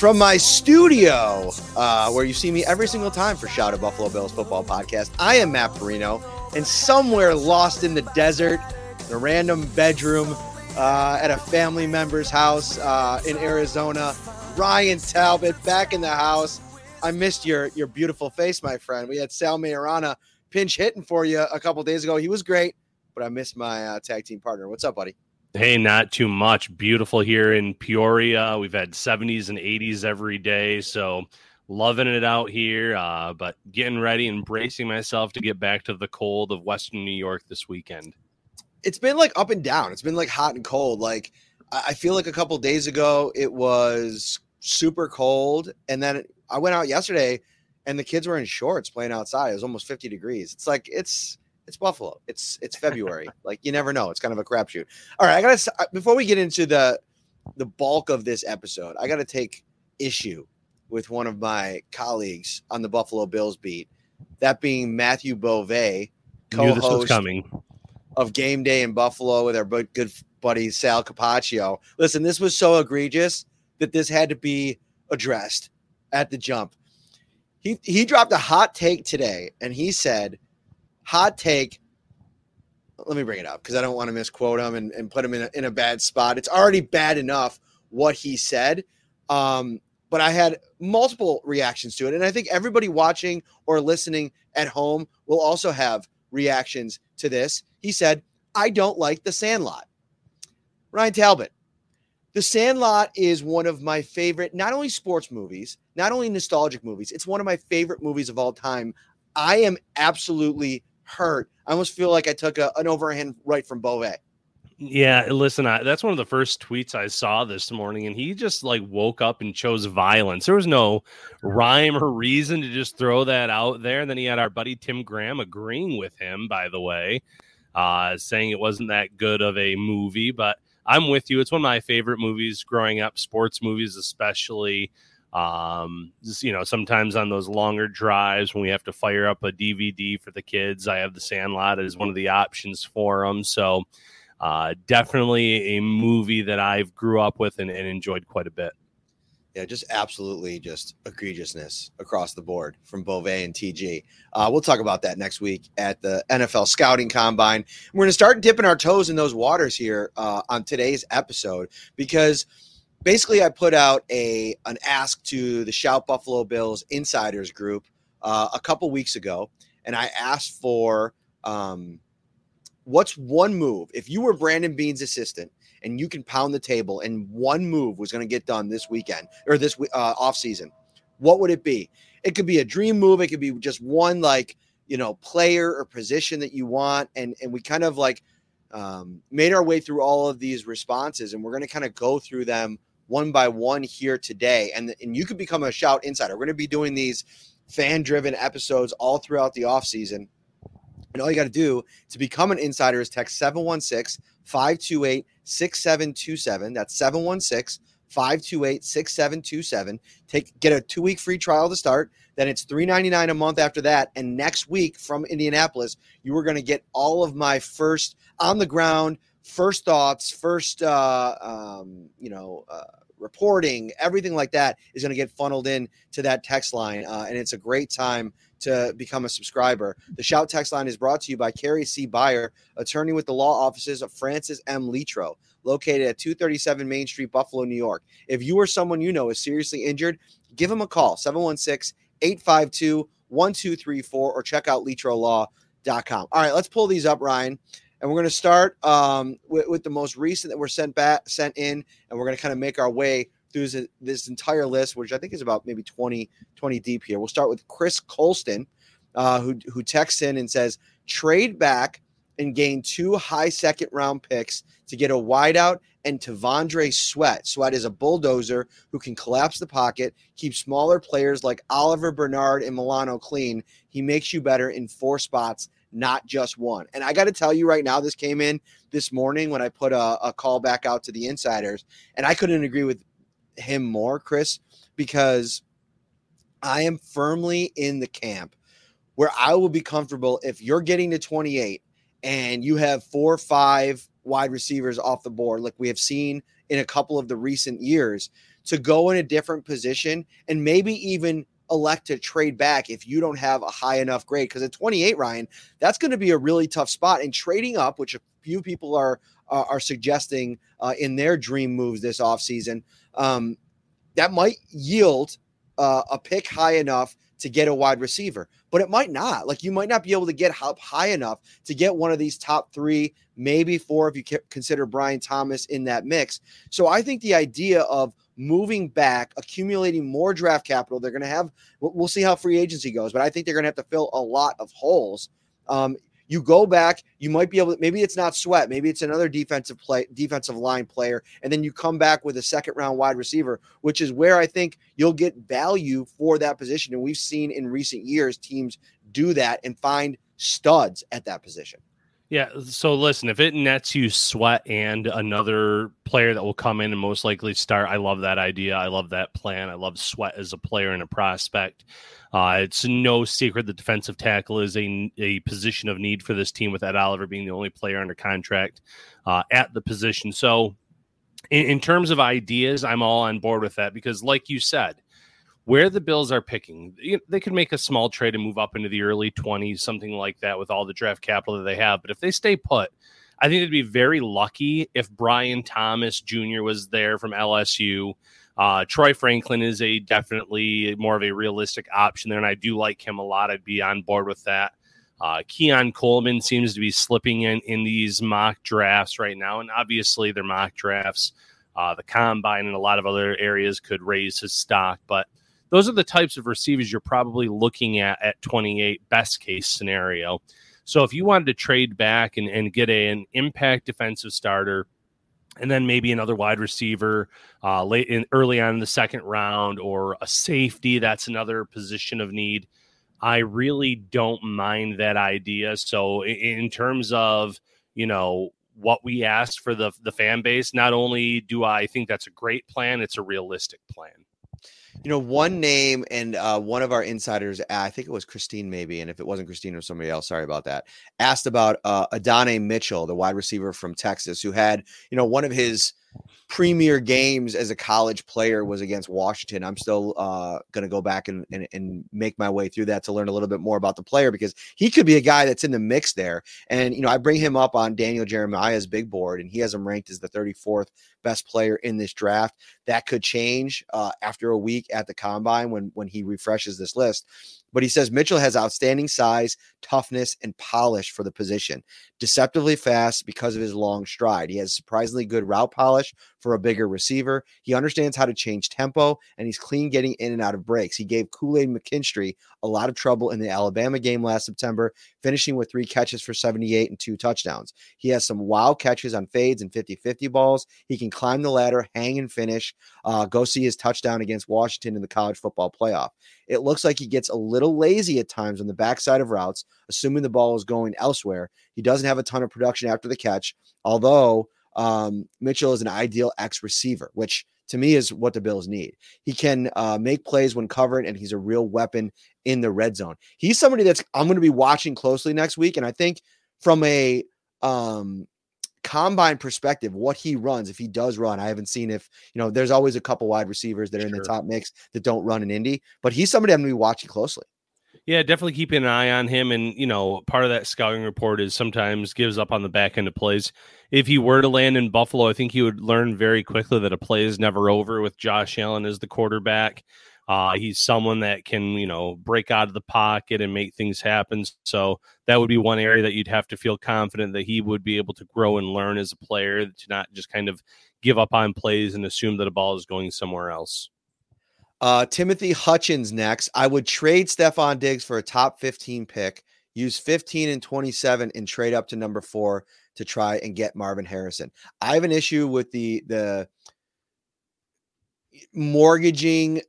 From my studio, uh, where you see me every single time for Shout at Buffalo Bills Football Podcast, I am Matt Parrino, and somewhere lost in the desert, a random bedroom uh, at a family member's house uh, in Arizona, Ryan Talbot back in the house. I missed your your beautiful face, my friend. We had Sal Maiorana pinch hitting for you a couple days ago. He was great, but I missed my uh, tag team partner. What's up, buddy? Hey, not too much. Beautiful here in Peoria. We've had 70s and 80s every day, so loving it out here. Uh, but getting ready and bracing myself to get back to the cold of Western New York this weekend. It's been like up and down. It's been like hot and cold. Like I feel like a couple days ago it was super cold, and then I went out yesterday, and the kids were in shorts playing outside. It was almost 50 degrees. It's like it's it's Buffalo. It's it's February. like you never know. It's kind of a crapshoot. All right, I gotta uh, before we get into the the bulk of this episode, I gotta take issue with one of my colleagues on the Buffalo Bills beat. That being Matthew Beauvais, Knew this was co-host coming. of Game Day in Buffalo with our good buddy Sal Capaccio. Listen, this was so egregious that this had to be addressed at the jump. He he dropped a hot take today, and he said, "Hot take." Let me bring it up because I don't want to misquote him and, and put him in a, in a bad spot. It's already bad enough what he said. Um, but I had multiple reactions to it. And I think everybody watching or listening at home will also have reactions to this. He said, I don't like the Sandlot. Ryan Talbot, The Sandlot is one of my favorite, not only sports movies, not only nostalgic movies, it's one of my favorite movies of all time. I am absolutely hurt. I almost feel like I took a, an overhand right from Beauvais. Yeah, listen, I, that's one of the first tweets I saw this morning, and he just like woke up and chose violence. There was no rhyme or reason to just throw that out there. And then he had our buddy Tim Graham agreeing with him, by the way, uh, saying it wasn't that good of a movie. But I'm with you. It's one of my favorite movies growing up, sports movies especially. Um, you know, sometimes on those longer drives when we have to fire up a DVD for the kids, I have the Sandlot as one of the options for them. So, uh, definitely a movie that I've grew up with and, and enjoyed quite a bit. Yeah, just absolutely just egregiousness across the board from Beauvais and TG. Uh, we'll talk about that next week at the NFL Scouting Combine. We're going to start dipping our toes in those waters here uh, on today's episode because basically I put out a an ask to the Shout Buffalo Bills Insiders group uh, a couple weeks ago, and I asked for um, what's one move if you were Brandon Beane's assistant and you can pound the table and one move was going to get done this weekend or this uh, off season, what would it be? It could be a dream move. It could be just one like you know player or position that you want, and and we kind of like um, made our way through all of these responses, and we're going to kind of go through them one by one here today. And and you could become a shout insider. We're going to be doing these fan driven episodes all throughout the off season. And all you got to do to become an insider is text 716 528 6727. That's 716 528 6727. Take get a two week free trial to start. Then it's $3.99 a month after that. And next week from Indianapolis, you are going to get all of my first on the ground, first thoughts, first, uh, um, you know, uh, reporting, everything like that is going to get funneled in to that text line. Uh, and it's a great time to become a subscriber. The Shout text line is brought to you by Carrie C. Beyer, attorney with the law offices of Francis M. Litro, located at 237 Main Street, Buffalo, New York. If you or someone you know is seriously injured, give them a call 716 852 1234 or check out litrolaw.com. All right, let's pull these up, Ryan. And we're going to start um, with, with, the most recent that were sent back, sent in, and we're going to kind of make our way through this, this, entire list, which I think is about maybe 20, 20 deep here. We'll start with Chris Colston, uh, who, who texts in and says, trade back and gain two high second round picks to get a wideout and T'Vondre Sweat. Sweat is a bulldozer who can collapse the pocket, keep smaller players like Oliver Bernard and Milano clean. He makes you better in four spots not just one. And I got to tell you right now, this came in this morning when I put a, a call back out to the insiders, and I couldn't agree with him more, Chris, because I am firmly in the camp where I will be comfortable if you're getting to 28 and you have four or five wide receivers off the board, like we have seen in a couple of the recent years, to go in a different position and maybe even elect to trade back if you don't have a high enough grade. Because at 28, Ryan, that's going to be a really tough spot. And trading up, which a few people are are suggesting uh, in their dream moves this offseason, um, that might yield uh, a pick high enough to get a wide receiver, but it might not. Like you might not be able to get up high enough to get one of these top three, maybe four if you consider Brian Thomas in that mix. So I think the idea of moving back, accumulating more draft capital. They're going to have, we'll see how free agency goes, but I think they're going to have to fill a lot of holes. Um, you go back, you might be able to, maybe it's not sweat, maybe it's another defensive play, defensive line player, and then you come back with a second round wide receiver, which is where I think you'll get value for that position. And we've seen in recent years teams do that and find studs at that position. Yeah. So listen, if it nets you sweat and another player that will come in and most likely start, I love that idea. I love that plan. I love sweat as a player and a prospect. Uh, it's no secret the defensive tackle is a, a position of need for this team with Ed Oliver being the only player under contract uh, at the position. So, in, in terms of ideas, I'm all on board with that because, like you said, where the Bills are picking, they could make a small trade and move up into the early 20s, something like that, with all the draft capital that they have. But if they stay put, I think they'd be very lucky if Brian Thomas Jr. was there from LSU. Uh, Troy Franklin is a definitely more of a realistic option there, and I do like him a lot. I'd be on board with that. Uh, Keon Coleman seems to be slipping in in these mock drafts right now, and obviously they're mock drafts. Uh, the combine and a lot of other areas could raise his stock, but those are the types of receivers you're probably looking at at 28, best case scenario. So if you wanted to trade back and, and get a, an impact defensive starter, and then maybe another wide receiver uh, late in early on in the second round, or a safety, that's another position of need. I really don't mind that idea. So in, in terms of you know what we asked for the the fan base, not only do I think that's a great plan, it's a realistic plan you know, one name and uh, one of our insiders, I think it was Christine, maybe, and if it wasn't Christine or somebody else, sorry about that, asked about uh, Adonai Mitchell, the wide receiver from Texas, who had, you know, one of his premier games as a college player was against Washington. I'm still uh, going to go back and, and, and make my way through that to learn a little bit more about the player because he could be a guy that's in the mix there. And you know, I bring him up on Daniel Jeremiah's big board, and he has him ranked as the 34th best player in this draft. That could change uh, after a week at the combine when when he refreshes this list. But he says Mitchell has outstanding size, toughness, and polish for the position. Deceptively fast because of his long stride. He has surprisingly good route polish for a bigger receiver. He understands how to change tempo, and he's clean getting in and out of breaks. He gave Kool Aid McKinstry a lot of trouble in the Alabama game last September. finishing with three catches for 78 and two touchdowns. He has some wild catches on fades and 50 50 balls. He can climb the ladder, hang and finish. Uh, go see his touchdown against Washington in the college football playoff. It looks like he gets a little lazy at times on the backside of routes, assuming the ball is going elsewhere. He doesn't have a ton of production after the catch, although um, Mitchell is an ideal X receiver, which to me is what the Bills need. He can uh, make plays when covered, and he's a real weapon in the red zone. He's somebody that's I'm going to be watching closely next week, and I think from a um, combine perspective, what he runs, if he does run, I haven't seen if you know. There's always a couple wide receivers that are sure. in the top mix that don't run in Indy, but he's somebody I'm going to be watching closely. Yeah, definitely keeping an eye on him. And, you know, part of that scouting report is sometimes gives up on the back end of plays. If he were to land in Buffalo, I think he would learn very quickly that a play is never over with Josh Allen as the quarterback. Uh, he's someone that can, you know, break out of the pocket and make things happen. So that would be one area that you'd have to feel confident that he would be able to grow and learn as a player to not just kind of give up on plays and assume that a ball is going somewhere else. Uh, Timothy Hutchins next. I would trade Stefon Diggs for a top 15 pick, use 15 and 27 and trade up to number four to try and get Marvin Harrison. I have an issue with the the mortgaging,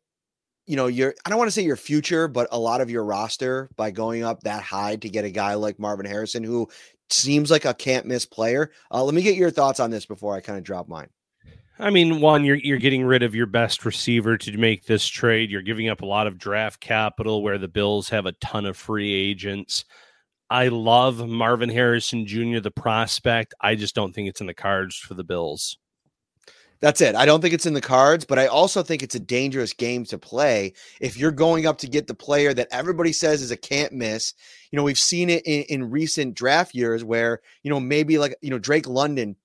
you know, your I don't want to say your future, but a lot of your roster by going up that high to get a guy like Marvin Harrison who seems like a can't miss player. Uh, let me get your thoughts on this before I kind of drop mine. I mean, one, you're you're getting rid of your best receiver to make this trade. You're giving up a lot of draft capital where the Bills have a ton of free agents. I love Marvin Harrison Jr., the prospect. I just don't think it's in the cards for the Bills. That's it. I don't think it's in the cards, but I also think it's a dangerous game to play if you're going up to get the player that everybody says is a can't miss. You know, we've seen it in, in recent draft years where, you know, maybe like, you know, Drake London,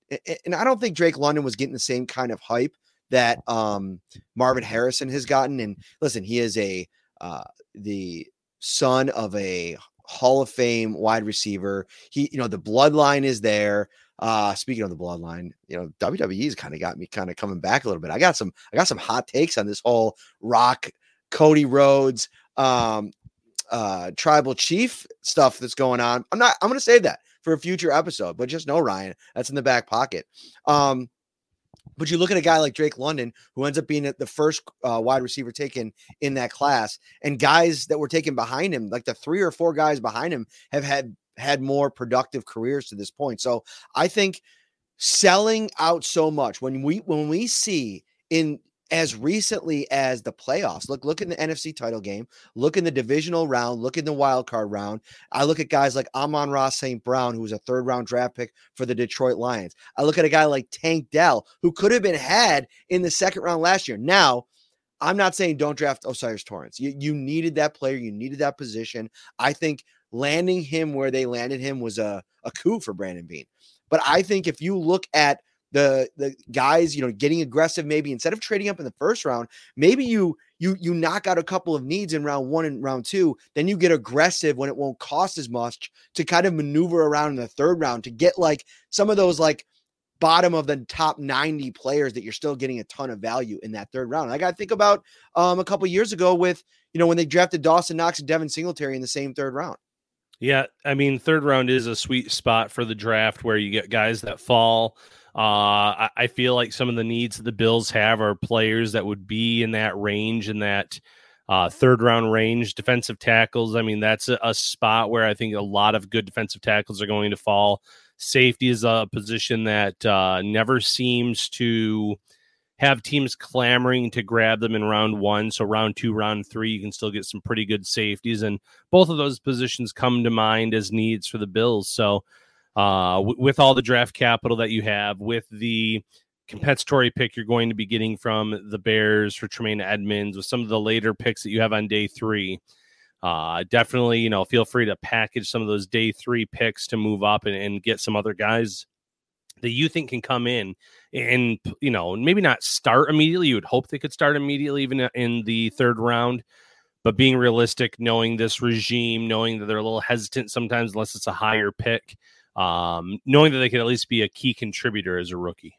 and I don't think Drake London was getting the same kind of hype that um, Marvin Harrison has gotten. And listen, he is a, uh, the son of a Hall of Fame wide receiver. He, you know, the bloodline is there. Uh, speaking of the bloodline, you know, WWE's kind of got me kind of coming back a little bit. I got some, I got some hot takes on this whole Rock, Cody Rhodes, um, uh, tribal chief stuff that's going on. I'm not, I'm going to save that for a future episode, but just know, Ryan, that's in the back pocket. Um, but you look at a guy like Drake London, who ends up being the first uh, wide receiver taken in that class, and guys that were taken behind him, like the three or four guys behind him, have had had more productive careers to this point. So I think selling out so much when we when we see in as recently as the playoffs. Look, look in the NFC title game, look in the divisional round, look in the wild card round. I look at guys like Amon-Ra St. Brown, who was a third round draft pick for the Detroit Lions. I look at a guy like Tank Dell, who could have been had in the second round last year. Now, I'm not saying don't draft O'Cyrus Torrence. You, you needed that player, you needed that position. I think landing him where they landed him was a, a coup for Brandon Beane. But I think if you look at the the guys, you know, getting aggressive, maybe instead of trading up in the first round, maybe you you you knock out a couple of needs in round one and round two, then you get aggressive when it won't cost as much to kind of maneuver around in the third round to get like some of those like bottom of the top 90 players that you're still getting a ton of value in that third round. I got to think about um, a couple years ago with, you know, when they drafted Dawson Knox and Devin Singletary in the same third round. Yeah, I mean, third round is a sweet spot for the draft where you get guys that fall. Uh, I, I feel like some of the needs that the Bills have are players that would be in that range, in that uh, third round range. Defensive tackles, I mean, that's a, a spot where I think a lot of good defensive tackles are going to fall. Safety is a position that uh, never seems to have teams clamoring to grab them in round one. So round two, round three, you can still get some pretty good safeties, and both of those positions come to mind as needs for the Bills. So uh, w- with all the draft capital that you have, with the compensatory pick you're going to be getting from the Bears for Tremaine Edmunds with some of the later picks that you have on day three. Uh, definitely, you know, feel free to package some of those day three picks to move up and, and get some other guys that you think can come in and you know maybe not start immediately you would hope they could start immediately even in the third round but being realistic knowing this regime knowing that they're a little hesitant sometimes unless it's a higher pick um, knowing that they could at least be a key contributor as a rookie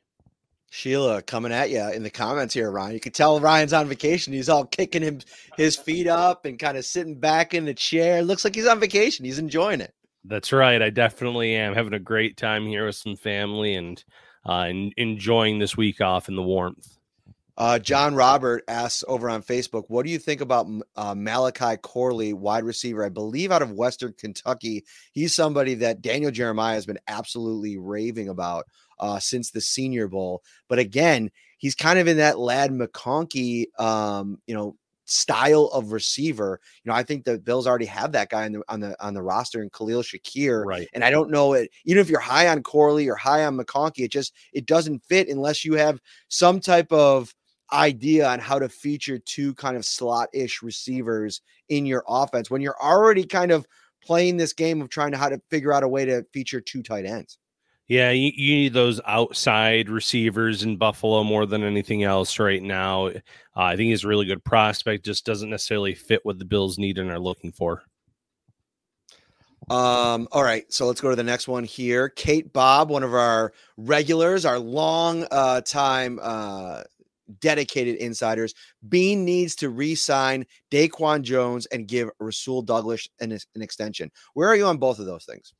Sheila coming at you in the comments here, Ryan. You can tell Ryan's on vacation. He's all kicking him his feet up and kind of sitting back in the chair. Looks like he's on vacation. He's enjoying it. That's right. I definitely am having a great time here with some family and uh, enjoying this week off in the warmth. Uh, John Robert asks over on Facebook, what do you think about uh, Malachi Corley, wide receiver, I believe out of Western Kentucky? He's somebody that Daniel Jeremiah has been absolutely raving about uh, since the Senior Bowl. But again, he's kind of in that Ladd McConkey, um, you know, style of receiver. You know, I think the Bills already have that guy on the on the on the roster in Khalil Shakir. Right. And I don't know it, even if you're high on Corley or high on McConkey, it just it doesn't fit unless you have some type of idea on how to feature two kind of slot-ish receivers in your offense when you're already kind of playing this game of trying to how to figure out a way to feature two tight ends. Yeah, you, you need those outside receivers in Buffalo more than anything else right now. Uh, I think he's a really good prospect, just doesn't necessarily fit what the Bills need and are looking for. Um, all right, so let's go to the next one here. Kate Bob, one of our regulars, our long uh, time uh, dedicated insiders. Beane needs to re-sign Daquan Jones and give Rasul Douglas an, an extension. Where are you on both of those things?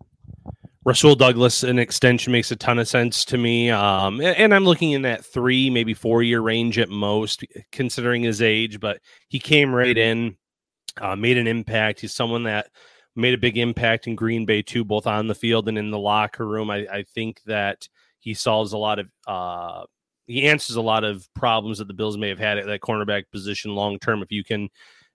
Rasul Douglas, an extension makes a ton of sense to me. Um, and I'm looking in that three, maybe four year range at most, considering his age. But he came right in, uh, made an impact. He's someone that made a big impact in Green Bay too, both on the field and in the locker room. I, I think that he solves a lot of uh, he answers a lot of problems that the Bills may have had at that cornerback position long term. If you can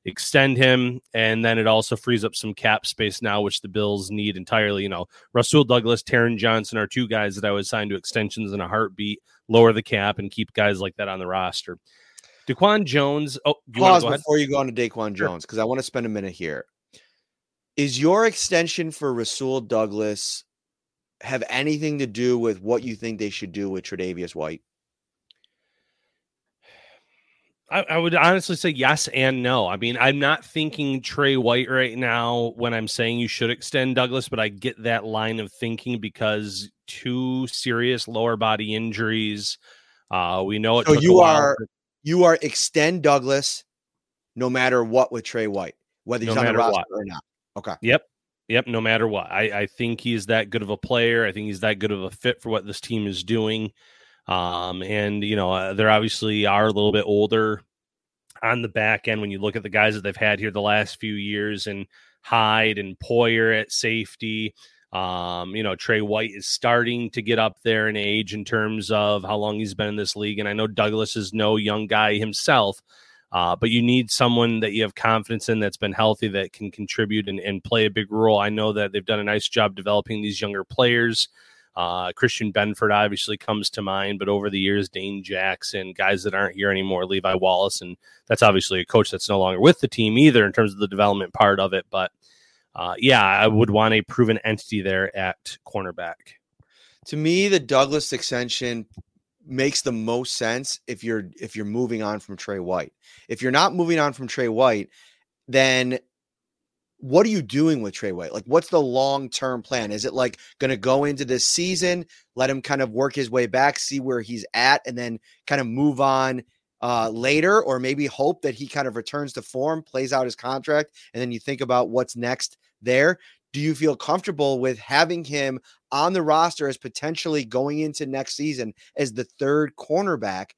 extend him, and then it also frees up some cap space now, which the Bills need entirely. You know, Rasul Douglas, Taron Johnson are two guys that I would sign to extensions in a heartbeat, lower the cap, and keep guys like that on the roster. Daquan Jones. Oh, pause before you go on to Daquan Jones because I want to spend a minute here. Is your extension for Rasul Douglas have anything to do with what you think they should do with Tre'Davious White? I, I, would honestly say yes and no. I mean, I'm not thinking Trey White right now when I'm saying you should extend Douglas, but I get that line of thinking because two serious lower body injuries. Uh, we know it. So you are you are extend Douglas, no matter what with Trey White, whether he's no on the roster what. or not. Okay. Yep. Yep. No matter what, I, I think he's that good of a player. I think he's that good of a fit for what this team is doing. Um, and you know, uh, they're obviously are a little bit older on the back end when you look at the guys that they've had here the last few years and Hyde and Poyer at safety. Um, you know, Trey White is starting to get up there in age in terms of how long he's been in this league. And I know Douglas is no young guy himself, uh, but you need someone that you have confidence in that's been healthy that can contribute and, and play a big role. I know that they've done a nice job developing these younger players. Uh, Christian Benford obviously comes to mind, but over the years, Dane Jackson, guys that aren't here anymore, Levi Wallace, and that's obviously a coach that's no longer with the team either in terms of the development part of it. But uh, yeah, I would want a proven entity there at cornerback. To me, the Douglas extension makes the most sense if you're if you're moving on from Trey White. If you're not moving on from Trey White, then what are you doing with Trey White? Like, what's the long term plan? Is it like going to go into this season, let him kind of work his way back, see where he's at, and then kind of move on uh, later, or maybe hope that he kind of returns to form, plays out his contract, and then you think about what's next there? Do you feel comfortable with having him on the roster as potentially going into next season as the third cornerback,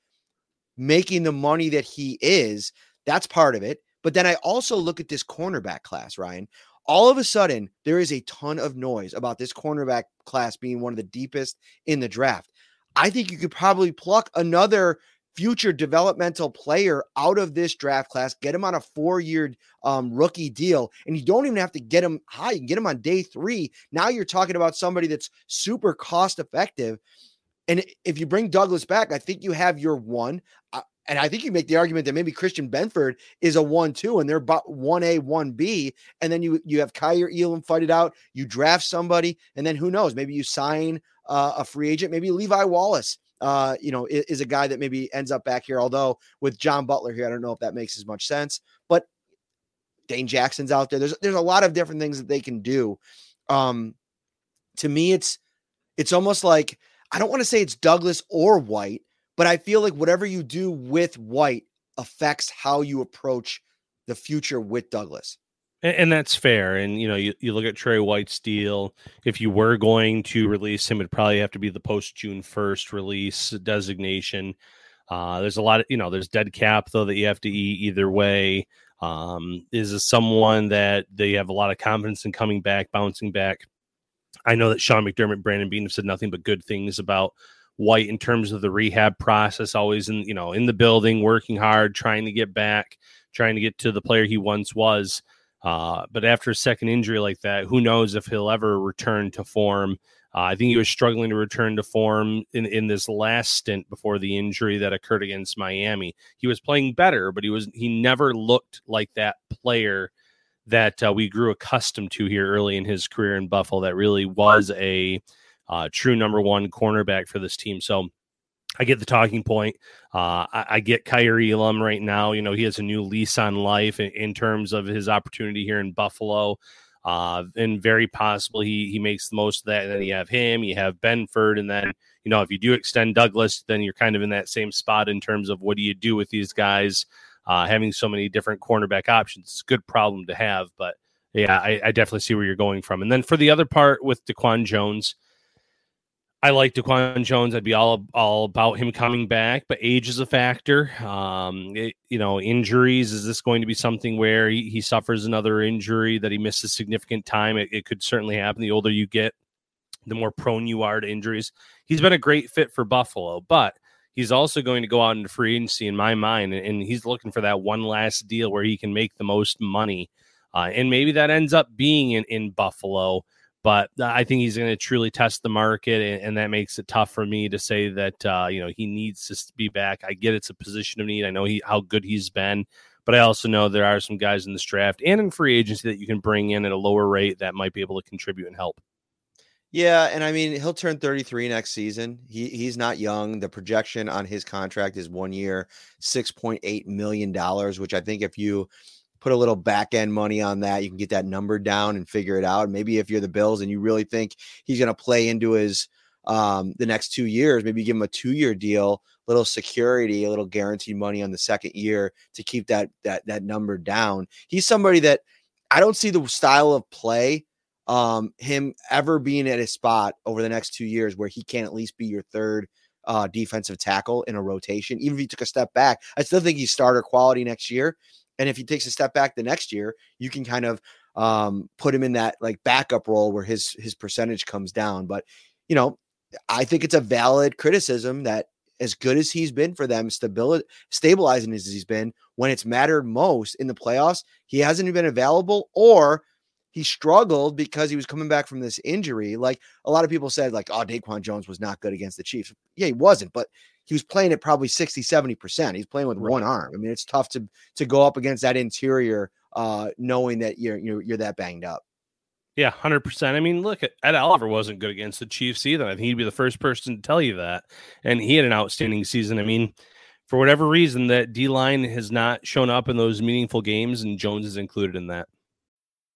making the money that he is? That's part of it. But then I also look at this cornerback class, Ryan. All of a sudden, there is a ton of noise about this cornerback class being one of the deepest in the draft. I think you could probably pluck another future developmental player out of this draft class, get him on a four year um, rookie deal, and you don't even have to get him high. You can get him on day three. Now you're talking about somebody that's super cost effective. And if you bring Douglas back, I think you have your one. And I think you make the argument that maybe Christian Benford is a one-two, and they're one A, one B, and then you you have Kaiir Elam fight it out. You draft somebody, and then who knows? Maybe you sign uh, a free agent. Maybe Levi Wallace, uh, you know, is, is, a guy that maybe ends up back here. Although with John Butler here, I don't know if that makes as much sense. But Dane Jackson's out there. There's there's a lot of different things that they can do. Um, to me, it's it's almost like I don't want to say it's Douglas or White but I feel like whatever you do with White affects how you approach the future with Douglas. And, and, that's fair. And you know, you, you look at Trey White's deal. If you were going to release him, it'd probably have to be the post June first release designation. Uh, there's a lot of you know, there's dead cap though that you have to eat either way. Um, is this someone that they have a lot of confidence in coming back, bouncing back? I know that Sean McDermott, Brandon Beane have said nothing but good things about White in terms of the rehab process, always in you know in the building, working hard, trying to get back, trying to get to the player he once was. Uh, but after a second injury like that, who knows if he'll ever return to form? Uh, I think he was struggling to return to form in, in this last stint before the injury that occurred against Miami. He was playing better, but he was he never looked like that player that uh, we grew accustomed to here early in his career in Buffalo. That really was a uh, true number one cornerback for this team. So I get the talking point. Uh, I, I, get Kaiir Elam right now. You know, he has a new lease on life in, in terms of his opportunity here in Buffalo. Uh, and very possible he he makes the most of that. And then you have him, you have Benford, and then you know if you do extend Douglas, then you're kind of in that same spot in terms of what do you do with these guys uh, having so many different cornerback options. It's a good problem to have, but yeah, I, I definitely see where you're going from. And then for the other part with Daquan Jones, I like Daquan Jones. I'd be all all about him coming back, but age is a factor. Um, it, you know, injuries. Is this going to be something where he, he suffers another injury that he misses significant time? It, it could certainly happen. The older you get, the more prone you are to injuries. He's been a great fit for Buffalo, but he's also going to go out into free agency in my mind, and he's looking for that one last deal where he can make the most money. Uh, and maybe that ends up being in, in Buffalo. But I think he's going to truly test the market, and, and, that makes it tough for me to say that uh, you know he needs to be back. I get it's a position of need. I know he how good he's been, but I also know there are some guys in this draft and in free agency that you can bring in at a lower rate that might be able to contribute and help. Yeah, and I mean he'll turn 33 next season. He he's not young. The projection on his contract is one year, 6.8 million dollars, which I think if you put a little back end money on that. You can get that number down and figure it out. Maybe if you're the Bills and you really think he's going to play into his um, the next two years, maybe give him a two year deal, little security, a little guaranteed money on the second year to keep that that that number down. He's somebody that I don't see the style of play um him ever being at a spot over the next two years where he can at least be your third uh defensive tackle in a rotation even if he took a step back i still think he's starter quality next year and if he takes a step back the next year, you can kind of um, put him in that like backup role where his his percentage comes down. But you know, I think it's a valid criticism that as good as he's been for them, stability stabilizing as he's been when it's mattered most in the playoffs, he hasn't been available or he struggled because he was coming back from this injury. Like a lot of people said, like, oh, Daquan Jones was not good against the Chiefs. Yeah, he wasn't, but he was playing at probably 60, 70%. He's playing with right. one arm. I mean, it's tough to to go up against that interior uh knowing that you're you're, you're that banged up. Yeah, hundred percent. I mean, look, Ed Oliver wasn't good against the Chiefs either. I think he'd be the first person to tell you that, and he had an outstanding season. I mean, for whatever reason, that D line has not shown up in those meaningful games, and Jones is included in that.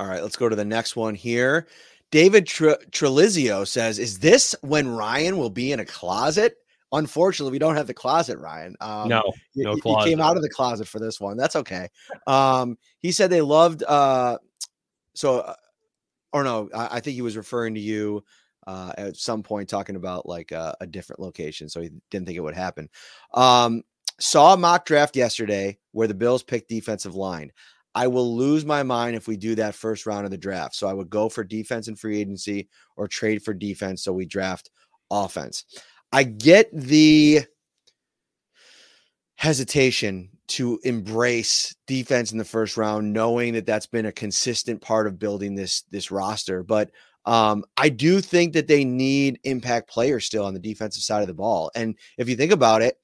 All right, let's go to the next one here. David Tr- Trelizio says, "Is this when Ryan will be in a closet?" Unfortunately, we don't have the closet, Ryan. Um, no, no closet. He came out of the closet for this one. That's okay. Um, he said they loved. Uh, so, uh, or no, I, I, think he was referring to you uh, at some point, talking about like uh, a different location. So he didn't think it would happen. Um, saw a mock draft yesterday where the Bills picked defensive line. I will lose my mind if we do that first round of the draft. So I would go for defense and free agency or trade for defense. So we draft offense. I get the hesitation to embrace defense in the first round, knowing that that's been a consistent part of building this this roster. But um, I do think that they need impact players still on the defensive side of the ball. And if you think about it,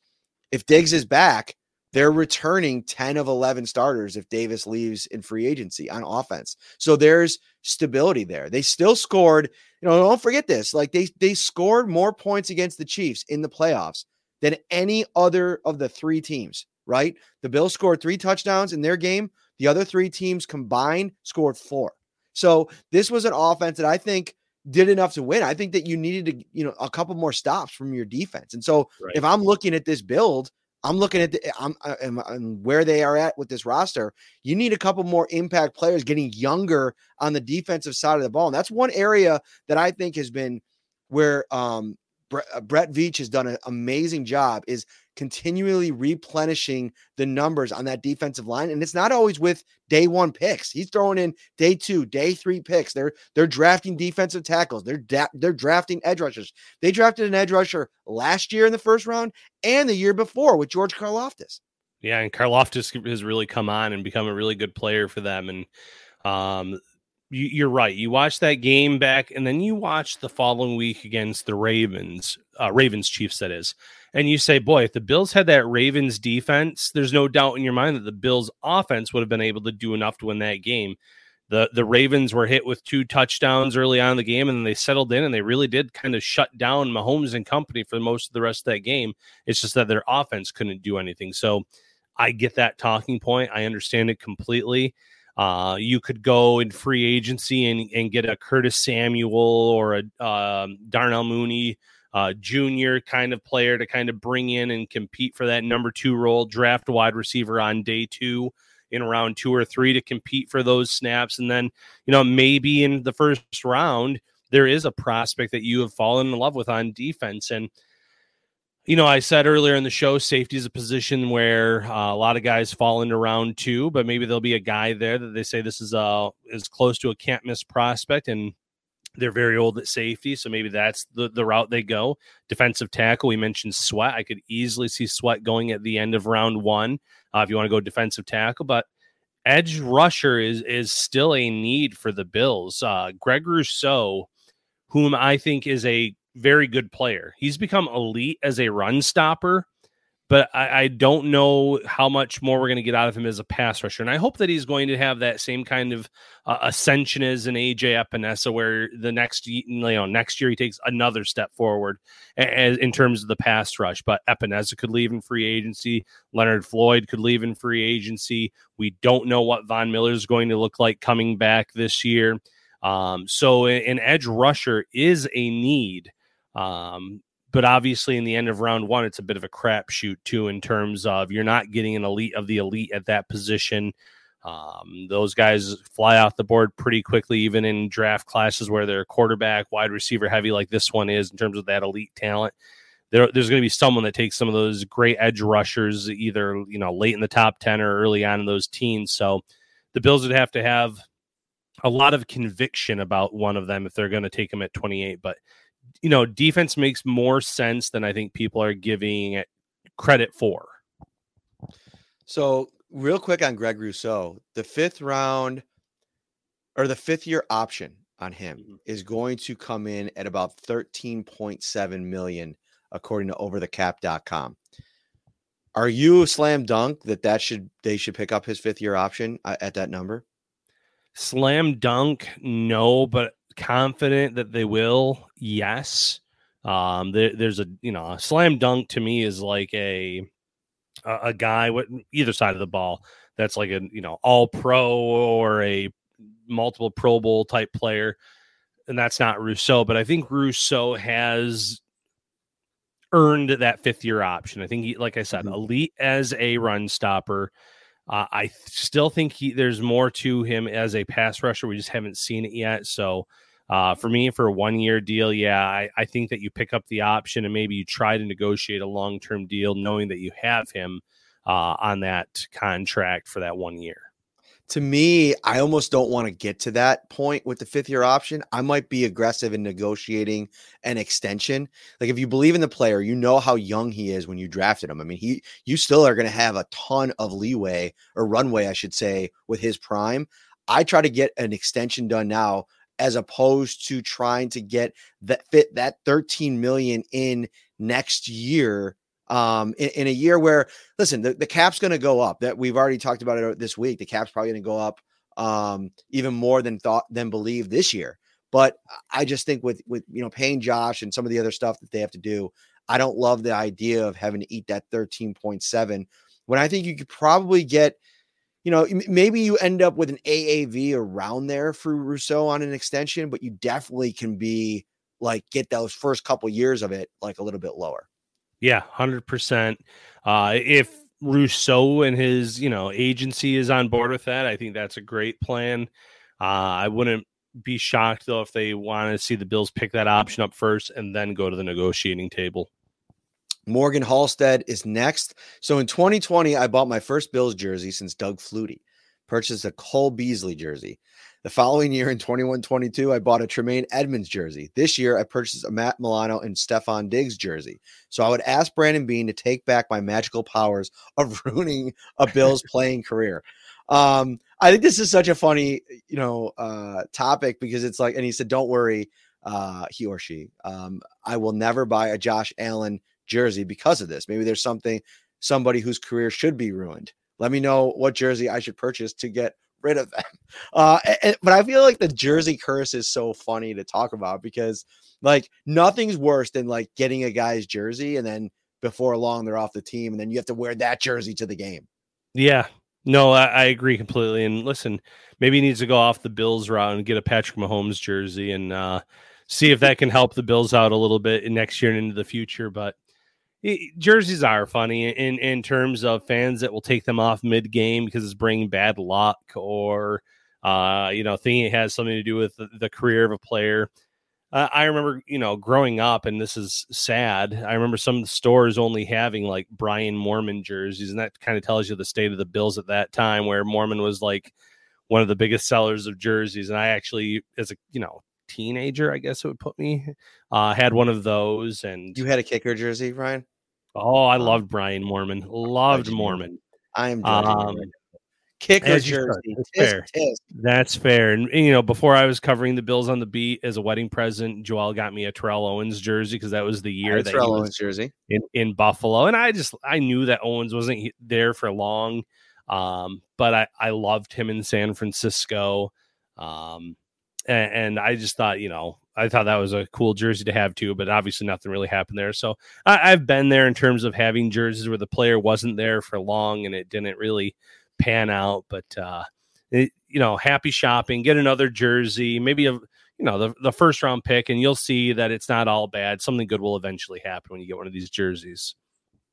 if Diggs is back, they're returning 10 of 11 starters if Davis leaves in free agency on offense. So there's stability there. They still scored, you know, don't forget this. Like they they scored more points against the Chiefs in the playoffs than any other of the three teams, right? The Bills scored 3 touchdowns in their game. The other three teams combined scored 4. So this was an offense that I think did enough to win. I think that you needed to, you know, a couple more stops from your defense. And so right. if I'm looking at this build, I'm looking at the, I'm, I'm, uh, I'm, where they are at with this roster. You need a couple more impact players getting younger on the defensive side of the ball, and that's one area that I think has been where um, uh, Brett Veach has done an amazing job. Is continually replenishing the numbers on that defensive line. And it's not always with day one picks. He's throwing in day two, day three picks. They're they're drafting defensive tackles. They're da- they're drafting edge rushers. They drafted an edge rusher last year in the first round and the year before with George Karlaftis. Yeah, and Karlaftis has really come on and become a really good player for them. And um, you, are right. You watch that game back, and then you watch the following week against the Ravens, uh, Ravens Chiefs, that is. And you say, boy, if the Bills had that Ravens defense, there's no doubt in your mind that the Bills offense would have been able to do enough to win that game. The the Ravens were hit with two touchdowns early on in the game, and then they settled in and they really did kind of shut down Mahomes and company for most of the rest of that game. It's just that their offense couldn't do anything. So I get that talking point. I understand it completely. Uh, you could go in free agency and, and get a Curtis Samuel or a um, Darnell Mooney uh, junior kind of player to kind of bring in and compete for that number two role, draft wide receiver on day two in round two or three to compete for those snaps. And then, you know, maybe in the first round, there is a prospect that you have fallen in love with on defense. And, you know, I said earlier in the show, safety is a position where uh, a lot of guys fall into round two, but maybe there'll be a guy there that they say this is uh is close to a can't miss prospect, and they're very old at safety, so maybe that's the, the route they go. Defensive tackle, we mentioned Sweat. I could easily see Sweat going at the end of round one uh, if you want to go defensive tackle, but edge rusher is is still a need for the Bills. Uh, Greg Rousseau, whom I think is a very good player, he's become elite as a run stopper but I, I, don't know how much more we're going to get out of him as a pass rusher. And I hope that he's going to have that same kind of uh, ascension as an AJ Epenesa, where the next you know next year he takes another step forward as, in terms of the pass rush. But Epenesa could leave in free agency. Leonard Floyd could leave in free agency. We don't know what Von Miller is going to look like coming back this year. Um, so an edge rusher is a need. Um, but obviously in the end of round one, it's a bit of a crapshoot too, in terms of you're not getting an elite of the elite at that position. Um, those guys fly off the board pretty quickly, even in draft classes where they're quarterback, wide receiver heavy, like this one is in terms of that elite talent. There, there's going to be someone that takes some of those great edge rushers, either you know late in the top ten or early on in those teens. So the Bills would have to have a lot of conviction about one of them if they're going to take them at 28. But you know, defense makes more sense than I think people are giving it credit for. So, real quick on Greg Rousseau, the fifth round or the fifth year option on him mm-hmm. is going to come in at about 13.7 million according to overthecap.com. Are you a slam dunk that that should they should pick up his fifth year option uh, at that number? Slam dunk, no, but confident that they will? Yes. Um, there, there's a you know a slam dunk to me is like a a, a guy with either side of the ball that's like a you know all pro or a multiple Pro Bowl type player, and that's not Rousseau. But I think Rousseau has earned that fifth year option. I think, he, like I said, mm-hmm. elite as a run stopper. Uh, I still think he, there's more to him as a pass rusher. We just haven't seen it yet. So uh, for me, for a one year deal, yeah, I, I, think that you pick up the option and maybe you try to negotiate a long term deal, knowing that you have him uh, on that contract for that one year. To me, I almost don't want to get to that point with the fifth year option. I might be aggressive in negotiating an extension. Like if you believe in the player, you know how young he is when you drafted him. I mean, he you still are going to have a ton of leeway or runway, I should say, with his prime. I try to get an extension done now as opposed to trying to get that fit that 13 million in next year Um, in, in a year where, listen, the, the cap's going to go up. That we've already talked about it this week. The cap's probably going to go up um, even more than thought than believed this year. But I just think with with you know paying Josh and some of the other stuff that they have to do, I don't love the idea of having to eat that 13.7 when I think you could probably get, you know, maybe you end up with an AAV around there for Rousseau on an extension, but you definitely can be like get those first couple years of it like a little bit lower. Yeah, hundred uh, percent. If Rousseau and his, you know, agency is on board with that, I think that's a great plan. Uh, I wouldn't be shocked though if they want to see the Bills pick that option up first and then go to the negotiating table. Morgan Halstead is next. So in 2020, I bought my first Bills jersey since Doug Flutie. Purchased a Cole Beasley jersey. The following year in 21 22, I bought a Tremaine Edmunds jersey. This year, I purchased a Matt Milano and Stefon Diggs jersey. So I would ask Brandon Beane to take back my magical powers of ruining a Bills playing career. Um, I think this is such a funny, you know, uh, topic because it's like, and he said, "Don't worry, uh, he or she. Um, I will never buy a Josh Allen jersey because of this. Maybe there's something, somebody whose career should be ruined. Let me know what jersey I should purchase to get rid of them. Uh, and, but I feel like the jersey curse is so funny to talk about because like nothing's worse than like getting a guy's jersey and then before long they're off the team and then you have to wear that jersey to the game. Yeah. No, I, I agree completely. And listen, maybe he needs to go off the Bills route and get a Patrick Mahomes jersey and uh, see if that can help the Bills out a little bit next year and into the future. But jerseys are funny in in terms of fans that will take them off mid game because it's bringing bad luck or uh, you know thinking it has something to do with the, the career of a player. Uh, I remember, you know, growing up, and this is sad. I remember some of the stores only having like Brian Moorman jerseys, and that kind of tells you the state of the Bills at that time, where Moorman was like one of the biggest sellers of jerseys. And I actually, as a you know teenager, I guess it would put me, uh, had one of those. And you had a kicker jersey, Ryan? Oh, I loved Brian Moorman. Loved Moorman. I am um, kicker jersey. That's fair. That's fair. And, and, you know, before I was covering the Bills on the beat as a wedding present, Joel got me a Terrell Owens jersey because that was the year that Terrell Owens jersey in, in Buffalo. And I just I knew that Owens wasn't there for long. Um, but I, I loved him in San Francisco. Um, and, and I just thought, you know, I thought that was a cool jersey to have too, but obviously nothing really happened there. So I, have been there in terms of having jerseys where the player wasn't there for long and it didn't really pan out. But uh, it, you know, happy shopping, get another jersey, maybe a you know the the first round pick, and you'll see that it's not all bad. Something good will eventually happen when you get one of these jerseys.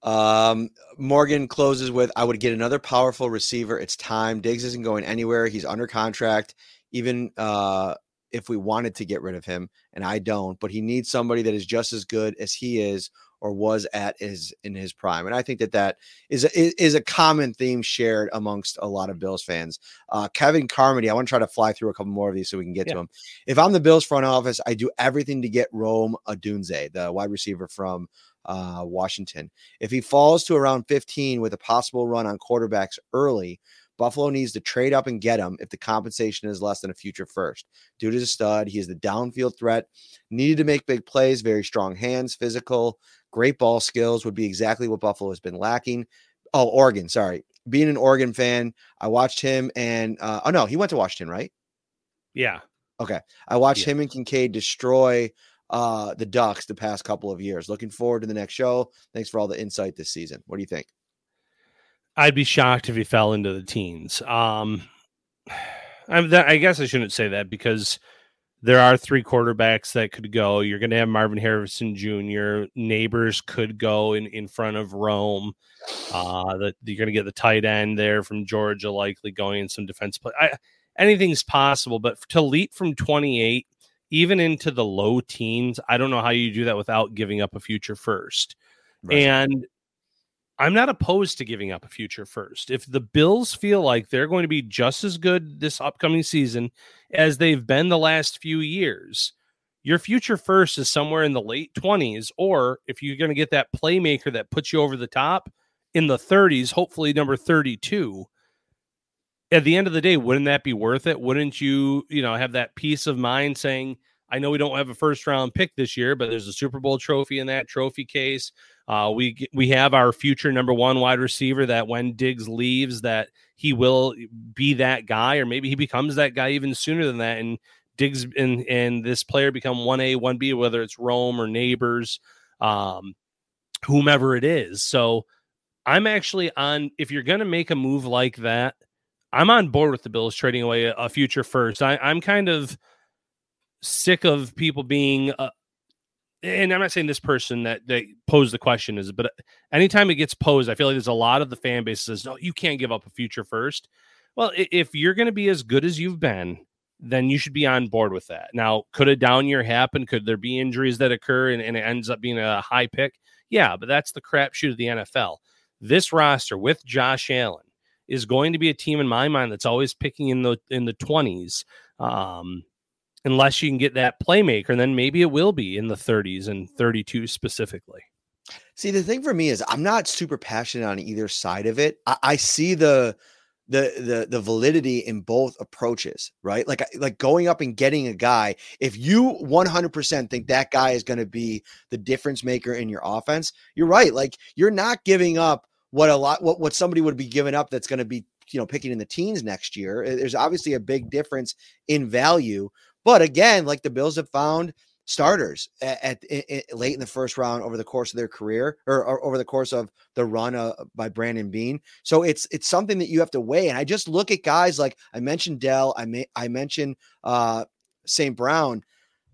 Um, Morgan closes with I would get another powerful receiver. It's time. Diggs isn't going anywhere. He's under contract. Even uh if we wanted to get rid of him, and I don't, but he needs somebody that is just as good as he is or was at his in his prime. And I think that that is a, is a common theme shared amongst a lot of Bills fans. Uh, Kevin Carmody, I want to try to fly through a couple more of these so we can get yeah. to him. If I'm the Bills front office, I do everything to get Rome Odunze, the wide receiver from uh, Washington. If he falls to around 15 with a possible run on quarterbacks early, Buffalo needs to trade up and get him if the compensation is less than a future first. Dude is a stud. He is the downfield threat. Needed to make big plays, very strong hands, physical, great ball skills would be exactly what Buffalo has been lacking. Oh, Oregon, sorry. Being an Oregon fan, I watched him and uh, oh no, he went to Washington, right? Yeah. Okay. I watched yeah. him and Kincaid destroy uh, the Ducks the past couple of years. Looking forward to the next show. Thanks for all the insight this season. What do you think? I'd be shocked if he fell into the teens. Um, I, I guess I shouldn't say that because there are three quarterbacks that could go. You're going to have Marvin Harrison Jr. Nabers could go in, in front of Rome. Uh, that you're going to get the tight end there from Georgia, likely going in some defense play. I, anything's possible, but to leap from 28 even into the low teens, I don't know how you do that without giving up a future first. Right. And I'm not opposed to giving up a future first. If the Bills feel like they're going to be just as good this upcoming season as they've been the last few years, your future first is somewhere in the late 20s. Or if you're going to get that playmaker that puts you over the top in the 30s, hopefully number 32. At the end of the day, wouldn't that be worth it? Wouldn't you, you know, have that peace of mind saying, I know we don't have a first round pick this year, but there's a Super Bowl trophy in that trophy case. Uh, we we have our future number one wide receiver that when Diggs leaves, that he will be that guy, or maybe he becomes that guy even sooner than that. And Diggs and and this player become one A, one B, whether it's Rome or Nabers, um, whomever it is. So I'm actually on. If you're going to make a move like that, I'm on board with the Bills trading away a, a future first. I, I'm kind of sick of people being uh, and I'm not saying this person that that posed the question is, but anytime it gets posed, I feel like there's a lot of the fan base says, "No, you can't give up a future first. Well, if you're going to be as good as you've been, then you should be on board with that. Now, could a down year happen? Could there be injuries that occur and, and it ends up being a high pick? Yeah, but that's the crapshoot of the NFL. This roster with Josh Allen is going to be a team in my mind that's always picking in the in the 20s. Um, unless you can get that playmaker, and then maybe it will be in the 30s and 32 specifically. See, the thing for me is I'm not super passionate on either side of it. I, I see the the the the validity in both approaches, right? Like like going up and getting a guy. If you 100% think that guy is going to be the difference maker in your offense, you're right. Like you're not giving up what a lot what what somebody would be giving up that's going to be you know picking in the teens next year. There's obviously a big difference in value, but again, like the Bills have found starters at, at, at, late in the first round over the course of their career or, or over the course of the run uh, by Brandon Beane. So it's it's something that you have to weigh. And I just look at guys like I mentioned Dell, I may I mentioned uh St. Brown.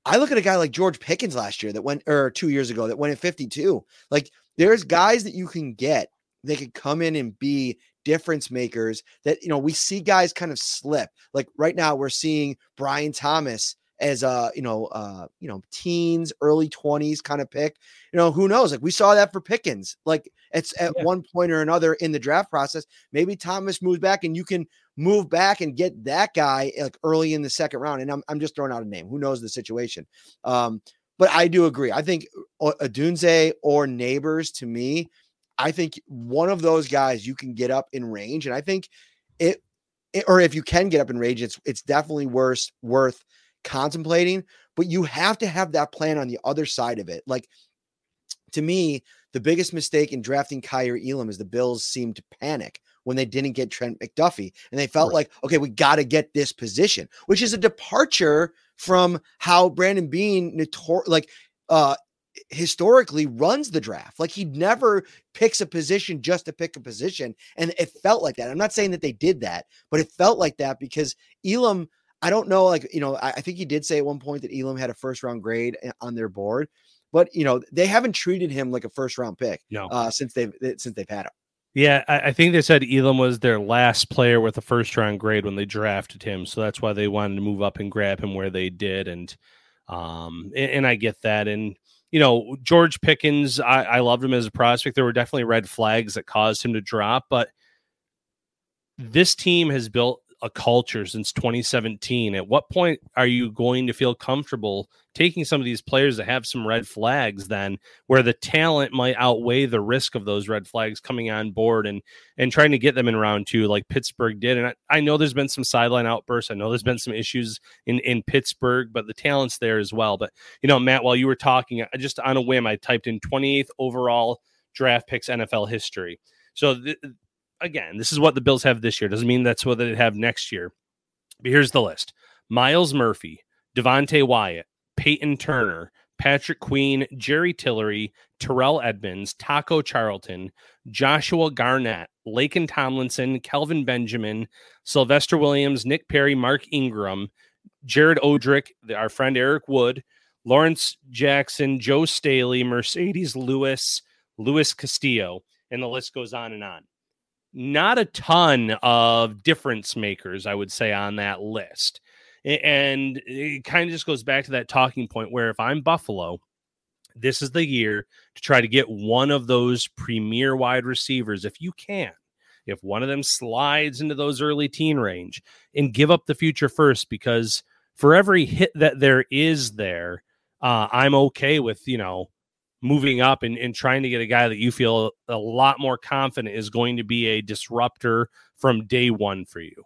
I look at a guy like George Pickens last year that went or two years ago that went at 52. Like there's guys that you can get they could come in and be difference makers that you know we see guys kind of slip. Like right now we're seeing brian thomas as a you know uh you know teens early 20s kind of pick. You know who knows? Like we saw that for pickens. Like it's at yeah. one point or another in the draft process maybe thomas moves back and you can move back and get that guy like early in the second round. And i'm, I'm just throwing out a name. Who knows the situation? Um but i do agree. I think uh, Odunze or Nabers to me I think one of those guys you can get up in range, and I think it, it or if you can get up in range, it's it's definitely worth worth contemplating. But you have to have that plan on the other side of it. Like to me, the biggest mistake in drafting Kaiir Elam is the Bills seemed to panic when they didn't get Trent McDuffie, and they felt right. like, okay, we got to get this position, which is a departure from how Brandon Beane notor- like uh historically runs the draft. Like he never picks a position just to pick a position. And it felt like that. I'm not saying that they did that, but it felt like that because Elam, I don't know, like, you know, I, I think he did say at one point that Elam had a first round grade eh, on their board, but you know, they haven't treated him like a first round pick no. uh, since they've since they've had him. Yeah, I, I think they said Elam was their last player with a first round grade when they drafted him. So that's why they wanted to move up and grab him where they did. And um and, and I get that. And you know, George Pickens, I, I loved him as a prospect. There were definitely red flags that caused him to drop, but this team has built a culture since 2017. At what point are you going to feel comfortable taking some of these players that have some red flags then where the talent might outweigh the risk of those red flags coming on board and and trying to get them in round two like Pittsburgh did. And I, I know there's been some sideline outbursts. I know there's been some issues in in Pittsburgh, but the talent's there as well. But you know, Matt, while you were talking, I just on a whim, I typed in 28th overall draft picks NFL history. So th- again, this is what the Bills have this year. Doesn't mean that's what they have next year. But here's the list Myles Murphy, Devonte Wyatt, Peyton Turner, Patrick Queen, Jerry Tillery, Terrell Edmunds, Taco Charlton, Joshua Garnett, Laken Tomlinson, Kelvin Benjamin, Sylvester Williams, Nick Perry, Mark Ingram, Jared Odrick, our friend Eric Wood, Lawrence Jackson, Joe Staley, Marcedes Lewis, Luis Castillo, and the list goes on and on not a ton of difference makers, I would say, on that list. And it kind of just goes back to that talking point where if I'm Buffalo, this is the year to try to get one of those premier wide receivers if you can. If one of them slides into those early teen range and give up the future first, because for every hit that there is there, uh, I'm okay with, you know, moving up and, and trying to get a guy that you feel a lot more confident is going to be a disruptor from day one for you.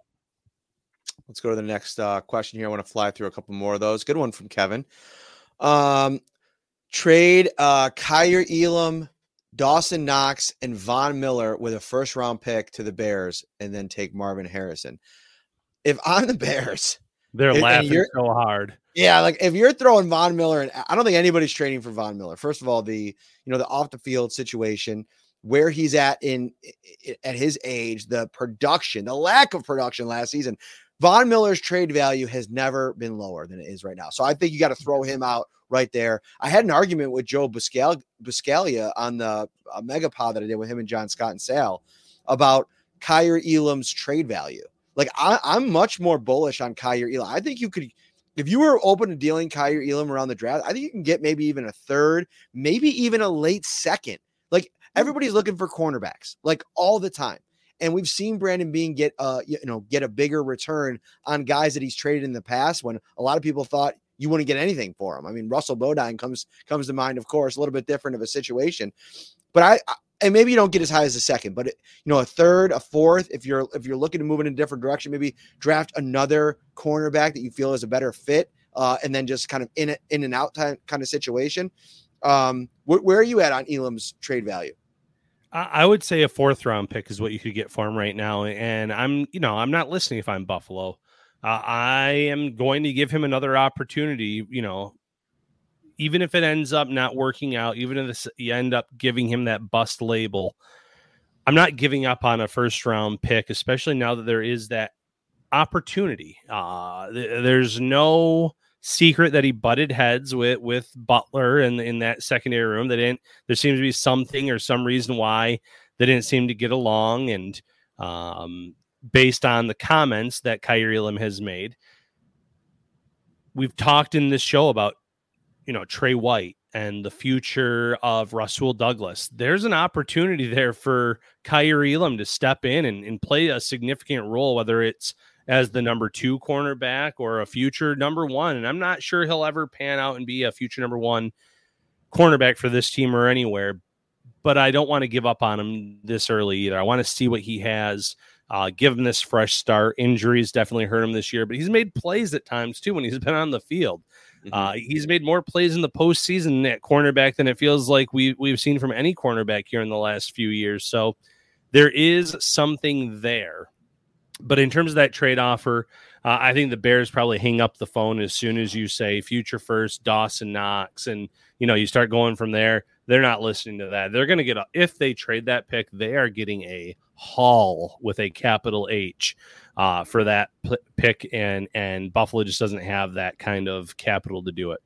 Let's go to the next uh, question here. I want to fly through a couple more of those. Good one from Kevin. Um, trade uh, Kaiir Elam, Dawson Knox, and Von Miller with a first round pick to the Bears, and then take Marvin Harrison. If I'm the Bears, they're and- and laughing you're- so hard. yeah, like if you're throwing Von Miller, and I don't think anybody's trading for Von Miller. First of all, the you know the off the field situation, where he's at in at his age, the production, the lack of production last season. Von Miller's trade value has never been lower than it is right now. So I think you got to throw him out right there. I had an argument with Joe Buscal- Buscaglia on the uh, megapod that I did with him and John Scott and Sal about Kaiir Elam's trade value. Like I, I'm much more bullish on Kaiir Elam. I think you could, if you were open to dealing Kaiir Elam around the draft, I think you can get maybe even a third, maybe even a late second. Like everybody's looking for cornerbacks, like all the time. And we've seen Brandon Beane get uh you know get a bigger return on guys that he's traded in the past when a lot of people thought you wouldn't get anything for him. I mean, Russell Bodine comes comes to mind, of course, a little bit different of a situation. But I and maybe you don't get as high as a second, but it, you know, a third, a fourth, if you're if you're looking to move in a different direction, maybe draft another cornerback that you feel is a better fit, uh, and then just kind of in in and out time kind of situation. Um, wh- where are you at on Elam's trade value? I I would say a fourth round pick is what you could get for him right now. And I'm, you know, I'm not listening if I'm Buffalo. Uh, I am going to give him another opportunity, you know, even if it ends up not working out, even if this, you end up giving him that bust label. I'm not giving up on a first round pick, especially now that there is that opportunity. Uh, th- there's no secret that he butted heads with with Butler in in that secondary room. They didn't. There seems to be something or some reason why they didn't seem to get along. And um, based on the comments that Kaiir Elam has made, we've talked in this show about you know Trey White and the future of Rasul Douglas. There's an opportunity there for Kaiir Elam to step in and, and play a significant role, whether it's as the number two cornerback or a future number one. And I'm not sure he'll ever pan out and be a future number one cornerback for this team or anywhere. But I don't want to give up on him this early either. I want to see what he has. Uh, give him this fresh start. Injuries definitely hurt him this year, but he's made plays at times too when he's been on the field. Uh, he's made more plays in the postseason at cornerback than it feels like we we've seen from any cornerback here in the last few years. So there is something there. But in terms of that trade offer, uh, I think the Bears probably hang up the phone as soon as you say future first, Dawson Knox, and you know you start going from there. They're not listening to that. They're going to get a, if they trade that pick, they are getting a haul with a capital H uh, for that p- pick, and and Buffalo just doesn't have that kind of capital to do it.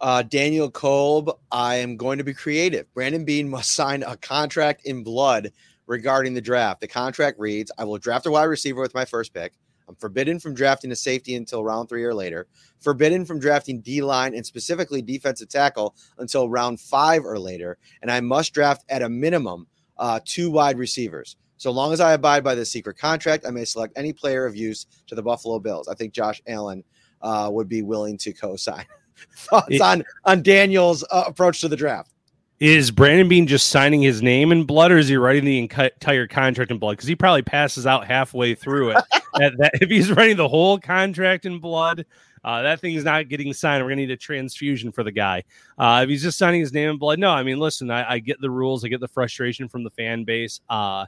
Uh, Daniel Kolb, I am going to be creative. Brandon Beane must sign a contract in blood regarding the draft. The contract reads I will draft a wide receiver with my first pick. I'm forbidden from drafting a safety until round three or later, forbidden from drafting D line and specifically defensive tackle until round five or later. And I must draft at a minimum uh, two wide receivers. So long as I abide by the secret contract, I may select any player of use to the Buffalo Bills. I think Josh Allen uh, would be willing to co sign. Thoughts It- on, on Daniel's uh, approach to the draft? Is Brandon Beane just signing his name in blood, or is he writing the entire contract in blood? Because he probably passes out halfway through it. that, that, if he's writing the whole contract in blood, uh, that thing's not getting signed. We're gonna need a transfusion for the guy. Uh, if he's just signing his name in blood, no. I mean, listen, I, I get the rules. I get the frustration from the fan base. Uh,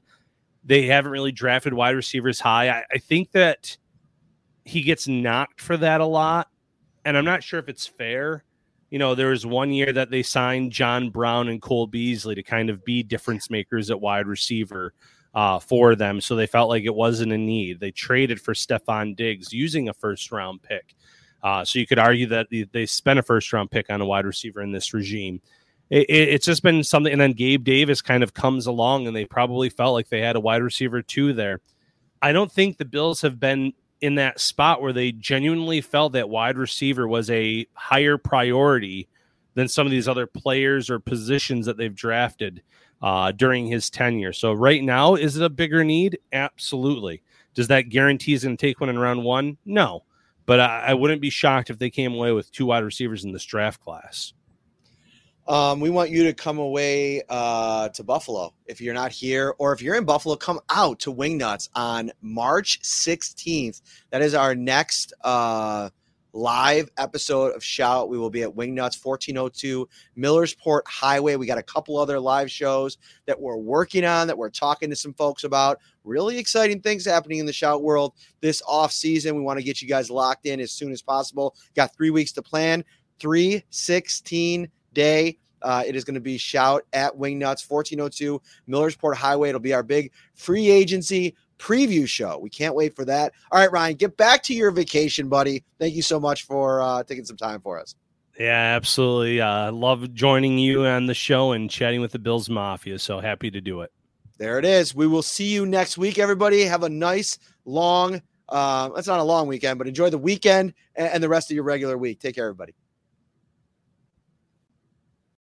they haven't really drafted wide receivers high. I, I think that he gets knocked for that a lot, and I'm not sure if it's fair you know, there was one year that they signed John Brown and Cole Beasley to kind of be difference makers at wide receiver uh, for them. So they felt like it wasn't a need. They traded for Stefon Diggs using a first round pick. Uh, so you could argue that they- spent a first round pick on a wide receiver in this regime. It, it, it's just been something. And then Gabe Davis kind of comes along, and they probably felt like they had a wide receiver too there. I don't think the Bills have been in that spot where they genuinely felt that wide receiver was a higher priority than some of these other players or positions that they've drafted uh, during his tenure. So right now, is it a bigger need? Absolutely. Does that guarantee he's going to take one in round one? No. But I, I wouldn't be shocked if they came away with two wide receivers in this draft class. Um, we want you to come away uh, to Buffalo. If you're not here, or if you're in Buffalo, come out to Wingnuts on March 16th. That is our next uh, live episode of Shout. We will be at Wingnuts 1402 Millersport Highway. We got a couple other live shows that we're working on that we're talking to some folks about. Really exciting things happening in the Shout world this off season. We want to get you guys locked in as soon as possible. Got three weeks to plan. 316 day. Uh, it is going to be shout at Wingnuts 1402 Millersport Highway. It'll be our big free agency preview show. We can't wait for that. All right, Ryan, get back to your vacation, buddy. Thank you so much for uh, taking some time for us. Yeah, absolutely. Uh, love joining you on the show and chatting with the Bills Mafia. So happy to do it. There it is. We will see you next week, everybody. Have a nice, long, uh, it's not a long weekend, but enjoy the weekend and the rest of your regular week. Take care, everybody.